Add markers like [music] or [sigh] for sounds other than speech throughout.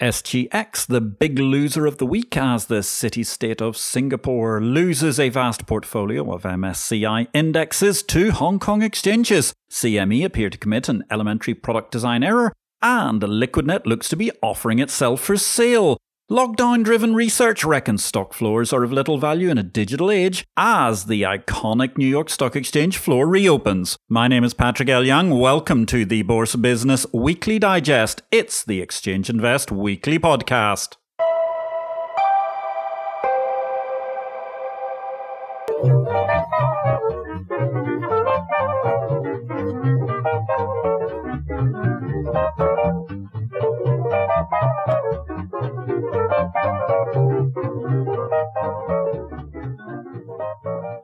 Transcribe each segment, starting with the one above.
SGX, the big loser of the week, as the city state of Singapore loses a vast portfolio of MSCI indexes to Hong Kong exchanges. CME appear to commit an elementary product design error, and Liquidnet looks to be offering itself for sale. Lockdown driven research reckons stock floors are of little value in a digital age as the iconic New York Stock Exchange floor reopens. My name is Patrick L. Young. Welcome to the Bourse Business Weekly Digest. It's the Exchange Invest Weekly Podcast.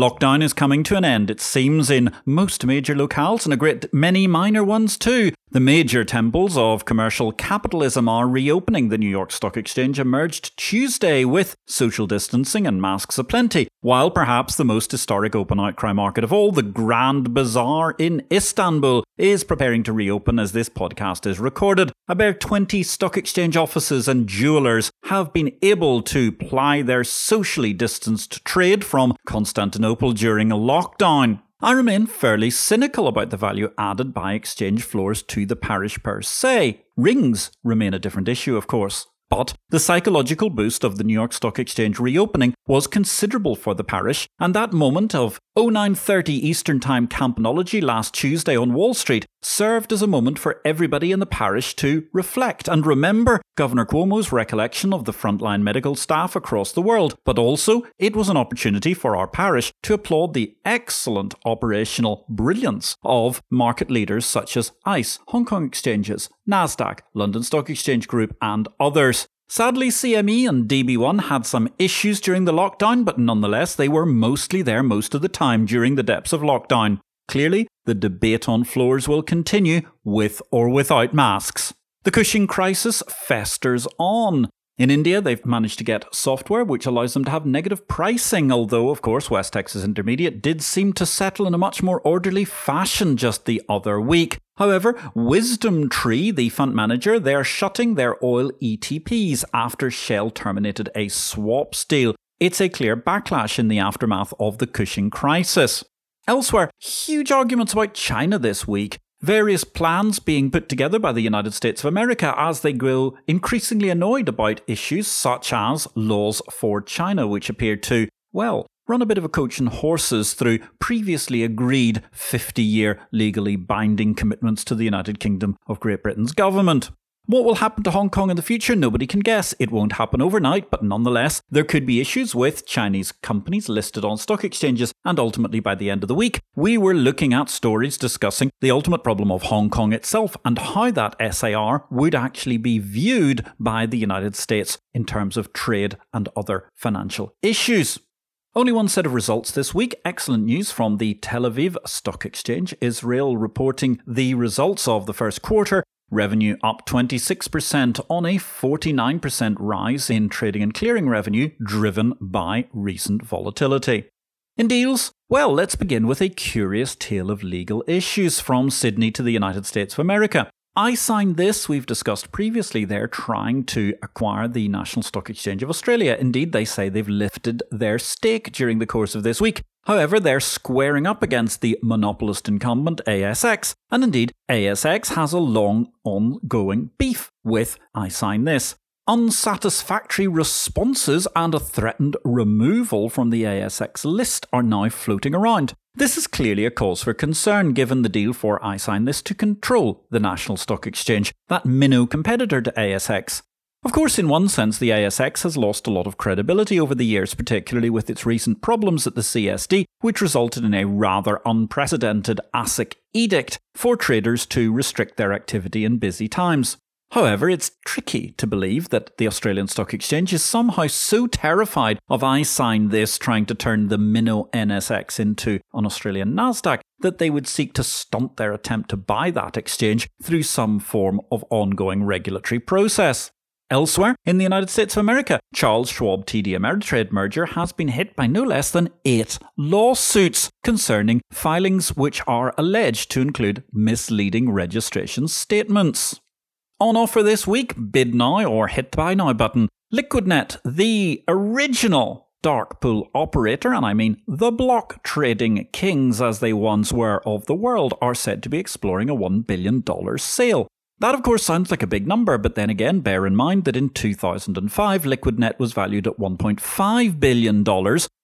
Lockdown is coming to an end, it seems, in most major locales and a great many minor ones too. The major temples of commercial capitalism are reopening. The New York Stock Exchange emerged Tuesday with social distancing and masks aplenty, while perhaps the most historic open outcry market of all, the Grand Bazaar in Istanbul, is preparing to reopen as this podcast is recorded. About 20 stock exchange offices and jewelers have been able to ply their socially distanced trade from Constantinople during a lockdown. I remain fairly cynical about the value added by exchange floors to the parish per se. Rings remain a different issue, of course. But the psychological boost of the New York Stock Exchange reopening was considerable for the parish, and that moment of 0930 Eastern Time campanology last Tuesday on Wall Street served as a moment for everybody in the parish to reflect and remember Governor Cuomo's recollection of the frontline medical staff across the world, but also it was an opportunity for our parish to applaud the excellent operational brilliance of market leaders such as ICE, Hong Kong exchanges, NASDAQ, London Stock Exchange Group, and others. Sadly, CME and DB1 had some issues during the lockdown, but nonetheless, they were mostly there most of the time during the depths of lockdown. Clearly, the debate on floors will continue with or without masks. The Cushing crisis festers on. In India, they've managed to get software which allows them to have negative pricing, although, of course, West Texas Intermediate did seem to settle in a much more orderly fashion just the other week. However, Wisdom Tree, the fund manager, they're shutting their oil ETPs after Shell terminated a swaps deal. It's a clear backlash in the aftermath of the Cushing crisis. Elsewhere, huge arguments about China this week. Various plans being put together by the United States of America as they grow increasingly annoyed about issues such as laws for China, which appear to, well, run a bit of a coach and horses through previously agreed 50 year legally binding commitments to the United Kingdom of Great Britain's government. What will happen to Hong Kong in the future? Nobody can guess. It won't happen overnight, but nonetheless, there could be issues with Chinese companies listed on stock exchanges, and ultimately by the end of the week, we were looking at stories discussing the ultimate problem of Hong Kong itself and how that SAR would actually be viewed by the United States in terms of trade and other financial issues. Only one set of results this week. Excellent news from the Tel Aviv Stock Exchange. Israel reporting the results of the first quarter Revenue up 26% on a 49% rise in trading and clearing revenue driven by recent volatility. In deals, well, let's begin with a curious tale of legal issues from Sydney to the United States of America. iSignThis, we've discussed previously, they're trying to acquire the National Stock Exchange of Australia. Indeed, they say they've lifted their stake during the course of this week. However, they're squaring up against the monopolist incumbent ASX, and indeed, ASX has a long ongoing beef with iSignThis. Unsatisfactory responses and a threatened removal from the ASX list are now floating around. This is clearly a cause for concern given the deal for iSignThis to control the National Stock Exchange, that minnow competitor to ASX. Of course, in one sense, the ASX has lost a lot of credibility over the years, particularly with its recent problems at the CSD, which resulted in a rather unprecedented ASIC edict for traders to restrict their activity in busy times. However, it's tricky to believe that the Australian Stock Exchange is somehow so terrified of iSignThis trying to turn the minnow NSX into an Australian NASDAQ that they would seek to stunt their attempt to buy that exchange through some form of ongoing regulatory process. Elsewhere, in the United States of America, Charles Schwab TD Ameritrade merger has been hit by no less than eight lawsuits concerning filings which are alleged to include misleading registration statements. On offer this week, bid now or hit the buy now button. Liquidnet, the original dark pool operator, and I mean the block trading kings as they once were of the world, are said to be exploring a $1 billion sale. That, of course, sounds like a big number, but then again, bear in mind that in 2005, Liquidnet was valued at $1.5 billion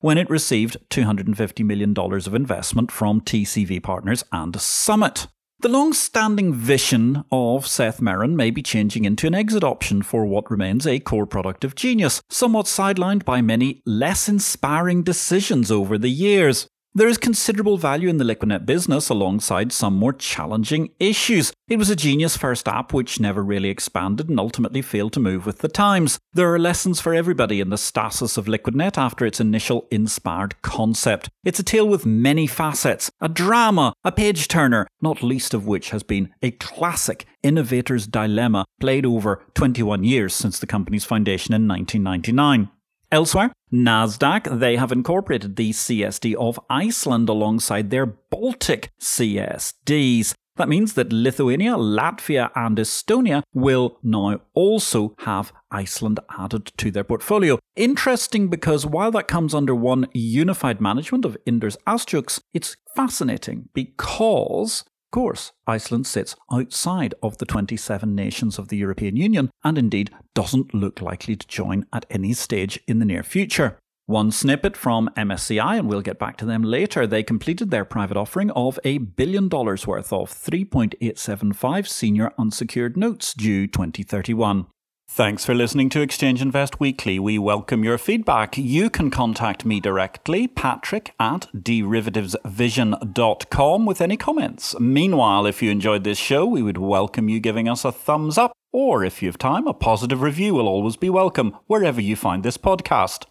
when it received $250 million of investment from TCV Partners and Summit. The long standing vision of Seth Merrin may be changing into an exit option for what remains a core product of Genius, somewhat sidelined by many less inspiring decisions over the years. There is considerable value in the Liquidnet business alongside some more challenging issues. It was a genius first app which never really expanded and ultimately failed to move with the times. There are lessons for everybody in the stasis of Liquidnet after its initial inspired concept. It's a tale with many facets, a drama, a page turner, not least of which has been a classic innovator's dilemma played over 21 years since the company's foundation in 1999. Elsewhere, Nasdaq, they have incorporated the CSD of Iceland alongside their Baltic CSDs. That means that Lithuania, Latvia, and Estonia will now also have Iceland added to their portfolio. Interesting because while that comes under one unified management of Inders Astrux, it's fascinating because course, Iceland sits outside of the 27 nations of the European Union and indeed doesn't look likely to join at any stage in the near future. One snippet from MSCI, and we'll get back to them later. They completed their private offering of a billion dollars worth of 3.875 senior unsecured notes due 2031. Thanks for listening to Exchange Invest Weekly. We welcome your feedback. You can contact me directly, patrick at derivativesvision.com, with any comments. Meanwhile, if you enjoyed this show, we would welcome you giving us a thumbs up, or if you have time, a positive review will always be welcome wherever you find this podcast.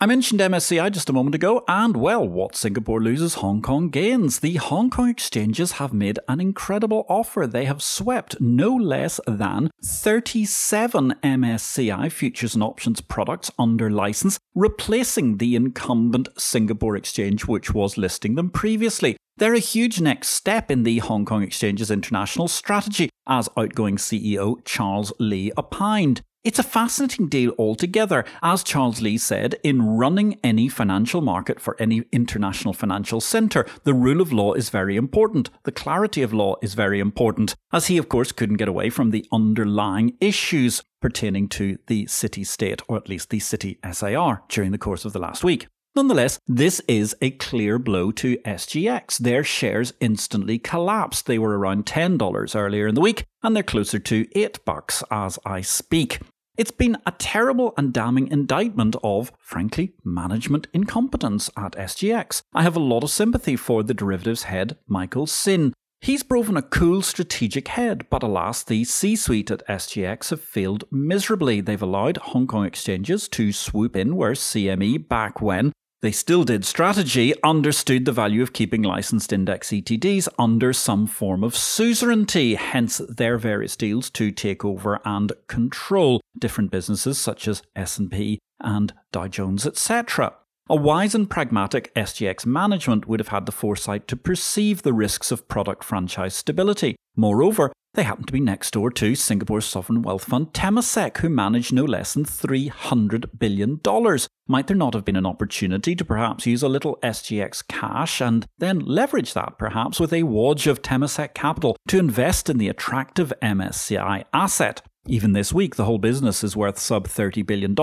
I mentioned MSCI just a moment ago, and well, what Singapore loses, Hong Kong gains. The Hong Kong exchanges have made an incredible offer. They have swept no less than 37 MSCI futures and options products under license, replacing the incumbent Singapore exchange, which was listing them previously. They're a huge next step in the Hong Kong Exchange's international strategy, as outgoing CEO Charles Lee opined. It's a fascinating deal altogether. As Charles Lee said, in running any financial market for any international financial centre, the rule of law is very important. The clarity of law is very important, as he, of course, couldn't get away from the underlying issues pertaining to the city state, or at least the city SAR, during the course of the last week. Nonetheless, this is a clear blow to SGX. Their shares instantly collapsed. They were around $10 earlier in the week, and they're closer to 8 bucks as I speak. It's been a terrible and damning indictment of, frankly, management incompetence at SGX. I have a lot of sympathy for the derivatives head, Michael Syn. He's proven a cool strategic head, but alas, the C suite at SGX have failed miserably. They've allowed Hong Kong exchanges to swoop in where CME back when they still did strategy, understood the value of keeping licensed index ETDs under some form of suzerainty, hence their various deals to take over and control different businesses such as S&P and Dow Jones, etc. A wise and pragmatic SGX management would have had the foresight to perceive the risks of product franchise stability. Moreover, they happen to be next door to Singapore's sovereign wealth fund Temasek, who manage no less than $300 billion. Might there not have been an opportunity to perhaps use a little SGX cash and then leverage that perhaps with a wodge of Temasek capital to invest in the attractive MSCI asset? Even this week, the whole business is worth sub $30 billion.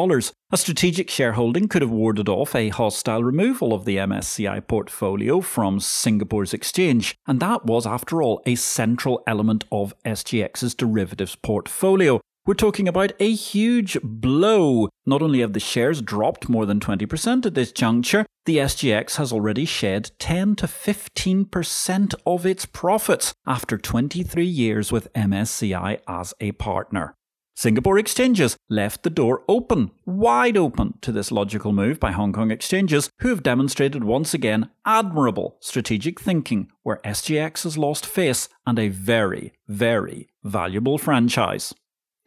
A strategic shareholding could have warded off a hostile removal of the MSCI portfolio from Singapore's exchange, and that was, after all, a central element of SGX's derivatives portfolio. We're talking about a huge blow. Not only have the shares dropped more than 20% at this juncture, the SGX has already shed 10 to 15% of its profits after 23 years with MSCI as a partner. Singapore exchanges left the door open, wide open, to this logical move by Hong Kong exchanges, who have demonstrated once again admirable strategic thinking where SGX has lost face and a very, very valuable franchise.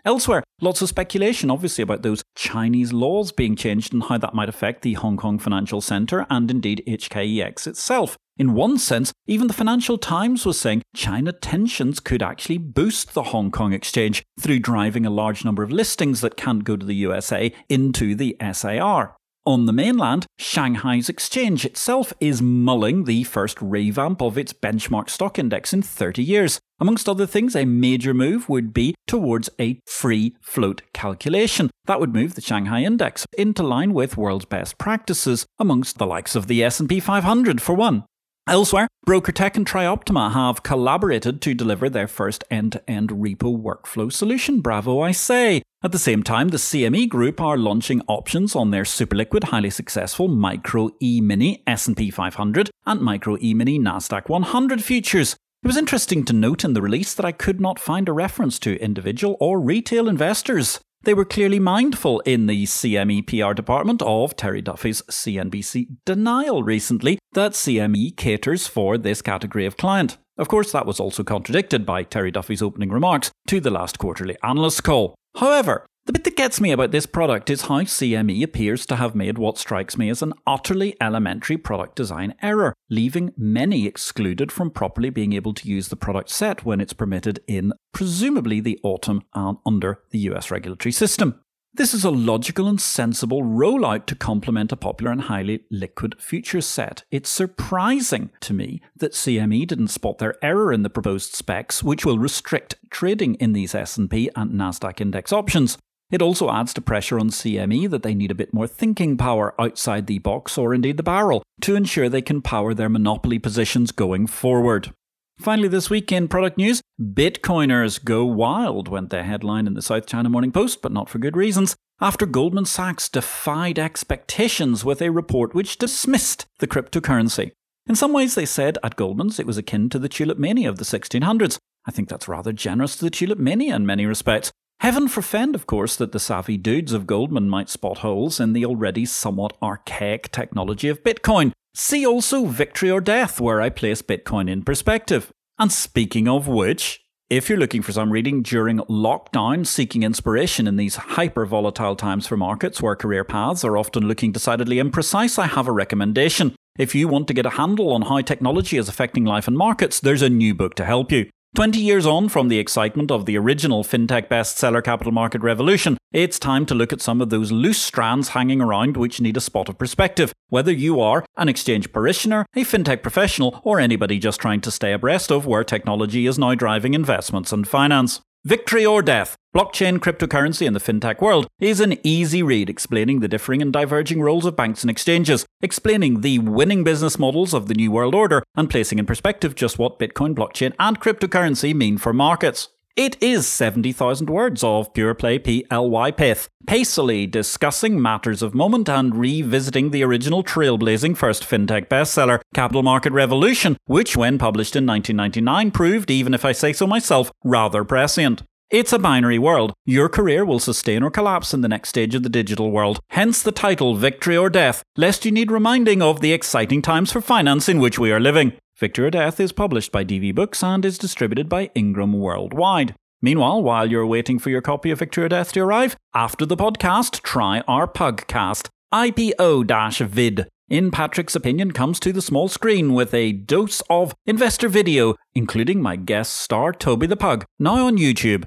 Elsewhere, lots of speculation, obviously, about those Chinese laws being changed and how that might affect the Hong Kong Financial Centre and indeed HKEX itself. In one sense, even the Financial Times was saying China tensions could actually boost the Hong Kong exchange through driving a large number of listings that can't go to the USA into the SAR. On the mainland, Shanghai's exchange itself is mulling the first revamp of its benchmark stock index in 30 years. Amongst other things, a major move would be towards a free float calculation. That would move the Shanghai index into line with world's best practices, amongst the likes of the S&P 500 for one. Elsewhere, BrokerTec and TriOptima have collaborated to deliver their first end to end repo workflow solution. Bravo, I say. At the same time, the CME Group are launching options on their superliquid, highly successful Micro E Mini S&P 500 and Micro E Mini Nasdaq 100 futures. It was interesting to note in the release that I could not find a reference to individual or retail investors. They were clearly mindful in the CME PR department of Terry Duffy's CNBC denial recently that CME caters for this category of client. Of course, that was also contradicted by Terry Duffy's opening remarks to the last quarterly analyst call. However, the bit that gets me about this product is how CME appears to have made what strikes me as an utterly elementary product design error, leaving many excluded from properly being able to use the product set when it's permitted in, presumably, the autumn and under the US regulatory system. This is a logical and sensible rollout to complement a popular and highly liquid futures set. It's surprising to me that CME didn't spot their error in the proposed specs, which will restrict trading in these S&P and Nasdaq index options. It also adds to pressure on CME that they need a bit more thinking power outside the box or indeed the barrel to ensure they can power their monopoly positions going forward. Finally, this week in product news, Bitcoiners go wild, went their headline in the South China Morning Post, but not for good reasons, after Goldman Sachs defied expectations with a report which dismissed the cryptocurrency. In some ways, they said at Goldman's it was akin to the tulip mania of the 1600s. I think that's rather generous to the tulip mania in many respects. Heaven forfend, of course, that the savvy dudes of Goldman might spot holes in the already somewhat archaic technology of Bitcoin. See also Victory or Death, where I place Bitcoin in perspective. And speaking of which, if you're looking for some reading during lockdown, seeking inspiration in these hyper volatile times for markets where career paths are often looking decidedly imprecise, I have a recommendation. If you want to get a handle on how technology is affecting life and markets, there's a new book to help you. 20 years on from the excitement of the original fintech bestseller Capital Market Revolution, it's time to look at some of those loose strands hanging around which need a spot of perspective. Whether you are an exchange parishioner, a fintech professional, or anybody just trying to stay abreast of where technology is now driving investments and finance. Victory or Death Blockchain Cryptocurrency and the FinTech World is an easy read explaining the differing and diverging roles of banks and exchanges, explaining the winning business models of the New World Order, and placing in perspective just what Bitcoin, blockchain, and cryptocurrency mean for markets. It is 70,000 words of pure play PLY pith, pacily discussing matters of moment and revisiting the original trailblazing first fintech bestseller, Capital Market Revolution, which, when published in 1999, proved, even if I say so myself, rather prescient. It's a binary world. Your career will sustain or collapse in the next stage of the digital world. Hence the title Victory or Death, lest you need reminding of the exciting times for finance in which we are living. Victory or Death is published by DV Books and is distributed by Ingram worldwide. Meanwhile, while you're waiting for your copy of Victory or Death to arrive, after the podcast, try our Pugcast. IPO vid in Patrick's opinion, comes to the small screen with a dose of investor video, including my guest star Toby the Pug, now on YouTube.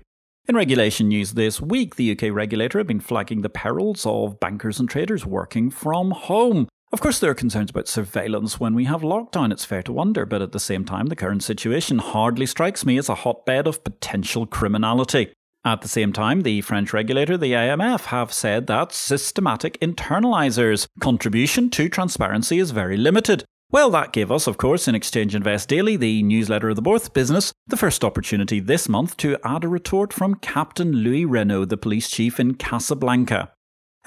In regulation news this week, the UK regulator have been flagging the perils of bankers and traders working from home. Of course, there are concerns about surveillance when we have lockdown, it's fair to wonder, but at the same time, the current situation hardly strikes me as a hotbed of potential criminality. At the same time, the French regulator, the AMF, have said that systematic internalizers' contribution to transparency is very limited. Well, that gave us, of course, in Exchange Invest Daily, the newsletter of the Bourse business, the first opportunity this month to add a retort from Captain Louis Renault, the police chief in Casablanca.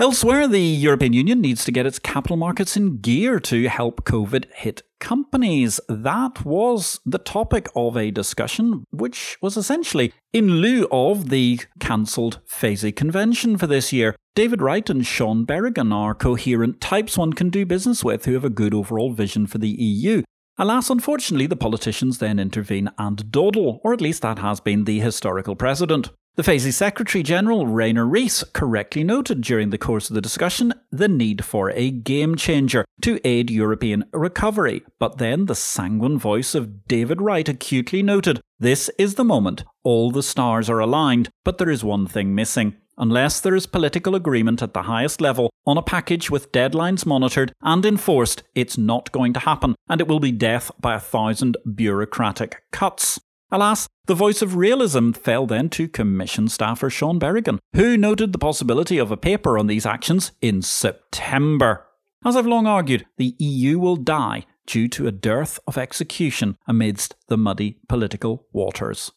Elsewhere, the European Union needs to get its capital markets in gear to help COVID hit companies. That was the topic of a discussion, which was essentially in lieu of the cancelled FESE convention for this year. David Wright and Sean Berrigan are coherent types one can do business with who have a good overall vision for the EU. Alas, unfortunately, the politicians then intervene and dawdle, or at least that has been the historical precedent. The FESE Secretary General Rainer Riess correctly noted during the course of the discussion the need for a game changer to aid European recovery. But then the sanguine voice of David Wright acutely noted this is the moment. All the stars are aligned, but there is one thing missing unless there is political agreement at the highest level on a package with deadlines monitored and enforced, it's not going to happen, and it will be death by a thousand bureaucratic cuts. Alas, the voice of realism fell then to Commission staffer Sean Berrigan, who noted the possibility of a paper on these actions in September. As I've long argued, the EU will die due to a dearth of execution amidst the muddy political waters.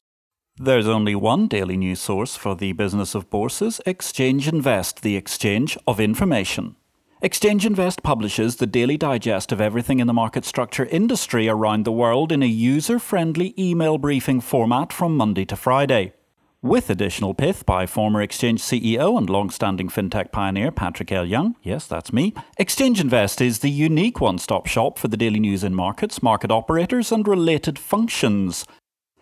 There's only one daily news source for the business of bourses Exchange Invest, the exchange of information. Exchange Invest publishes the daily digest of everything in the market structure industry around the world in a user friendly email briefing format from Monday to Friday. With additional pith by former Exchange CEO and long standing fintech pioneer Patrick L. Young, yes, that's me, Exchange Invest is the unique one stop shop for the daily news in markets, market operators, and related functions.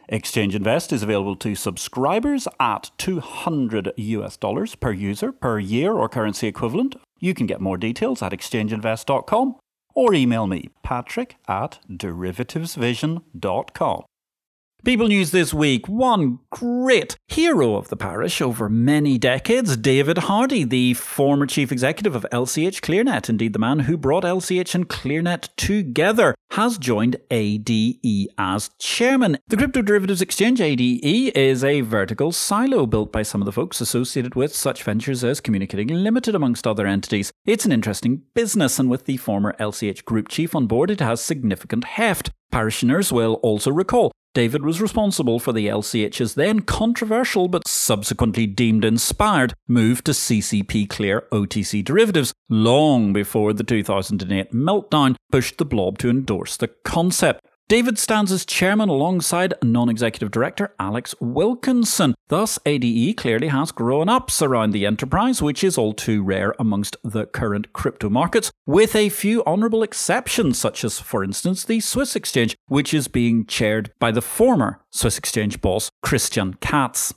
Exchange Invest is available to subscribers at 200 US dollars per user per year or currency equivalent. You can get more details at exchangeinvest.com or email me, patrick at derivativesvision.com. People News this week. One great hero of the parish over many decades, David Hardy, the former chief executive of LCH ClearNet, indeed the man who brought LCH and ClearNet together, has joined ADE as chairman. The crypto derivatives exchange ADE is a vertical silo built by some of the folks associated with such ventures as Communicating Limited, amongst other entities. It's an interesting business, and with the former LCH group chief on board, it has significant heft. Parishioners will also recall David was responsible for the LCH's then controversial but subsequently deemed inspired move to CCP clear OTC derivatives long before the 2008 meltdown pushed the blob to endorse the concept. David stands as chairman alongside non executive director Alex Wilkinson. Thus, ADE clearly has grown ups around the enterprise, which is all too rare amongst the current crypto markets, with a few honourable exceptions, such as, for instance, the Swiss exchange, which is being chaired by the former Swiss exchange boss, Christian Katz.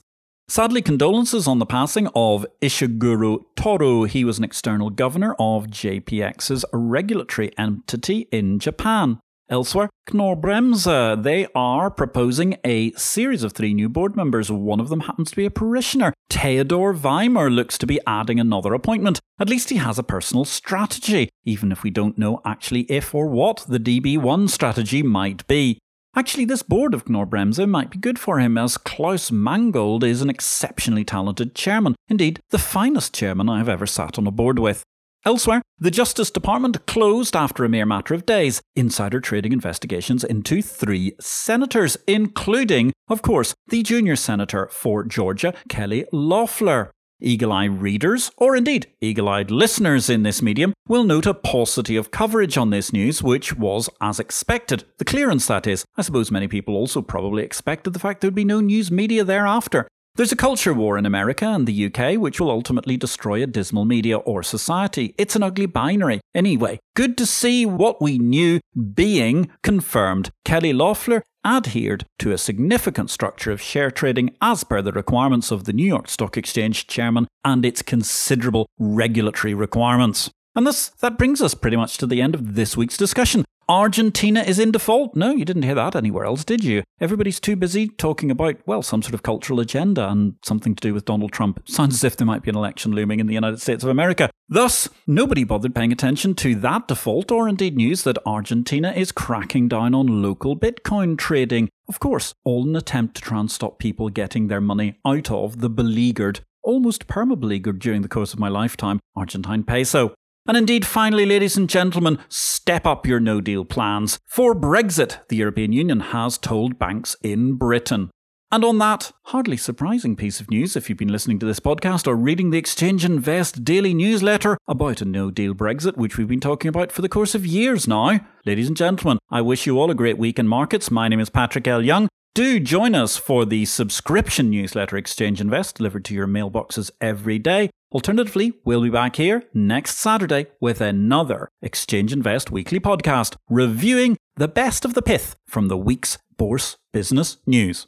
Sadly, condolences on the passing of Ishiguro Toru. He was an external governor of JPX's regulatory entity in Japan. Elsewhere, Knorr-Bremse, they are proposing a series of three new board members. One of them happens to be a parishioner. Theodor Weimer looks to be adding another appointment. At least he has a personal strategy, even if we don't know actually if or what the DB1 strategy might be. Actually, this board of Knorr-Bremse might be good for him, as Klaus Mangold is an exceptionally talented chairman. Indeed, the finest chairman I have ever sat on a board with. Elsewhere, the Justice Department closed after a mere matter of days insider trading investigations into three senators, including, of course, the junior senator for Georgia, Kelly Loeffler. Eagle eye readers, or indeed eagle eyed listeners in this medium, will note a paucity of coverage on this news, which was as expected. The clearance, that is. I suppose many people also probably expected the fact there would be no news media thereafter. There's a culture war in America and the UK which will ultimately destroy a dismal media or society. It's an ugly binary. Anyway, good to see what we knew being confirmed. Kelly Loeffler adhered to a significant structure of share trading as per the requirements of the New York Stock Exchange chairman and its considerable regulatory requirements. And thus, that brings us pretty much to the end of this week's discussion. Argentina is in default. No, you didn't hear that anywhere else, did you? Everybody's too busy talking about, well, some sort of cultural agenda and something to do with Donald Trump. [laughs] Sounds as if there might be an election looming in the United States of America. Thus, nobody bothered paying attention to that default or indeed news that Argentina is cracking down on local Bitcoin trading. Of course, all an attempt to try and stop people getting their money out of the beleaguered almost perma-beleaguered during the course of my lifetime, Argentine peso. And indeed, finally, ladies and gentlemen, step up your no deal plans. For Brexit, the European Union has told banks in Britain. And on that hardly surprising piece of news, if you've been listening to this podcast or reading the Exchange Invest daily newsletter about a no deal Brexit, which we've been talking about for the course of years now, ladies and gentlemen, I wish you all a great week in markets. My name is Patrick L. Young. Do join us for the subscription newsletter Exchange Invest delivered to your mailboxes every day. Alternatively, we'll be back here next Saturday with another Exchange Invest weekly podcast reviewing the best of the pith from the week's Bourse Business News.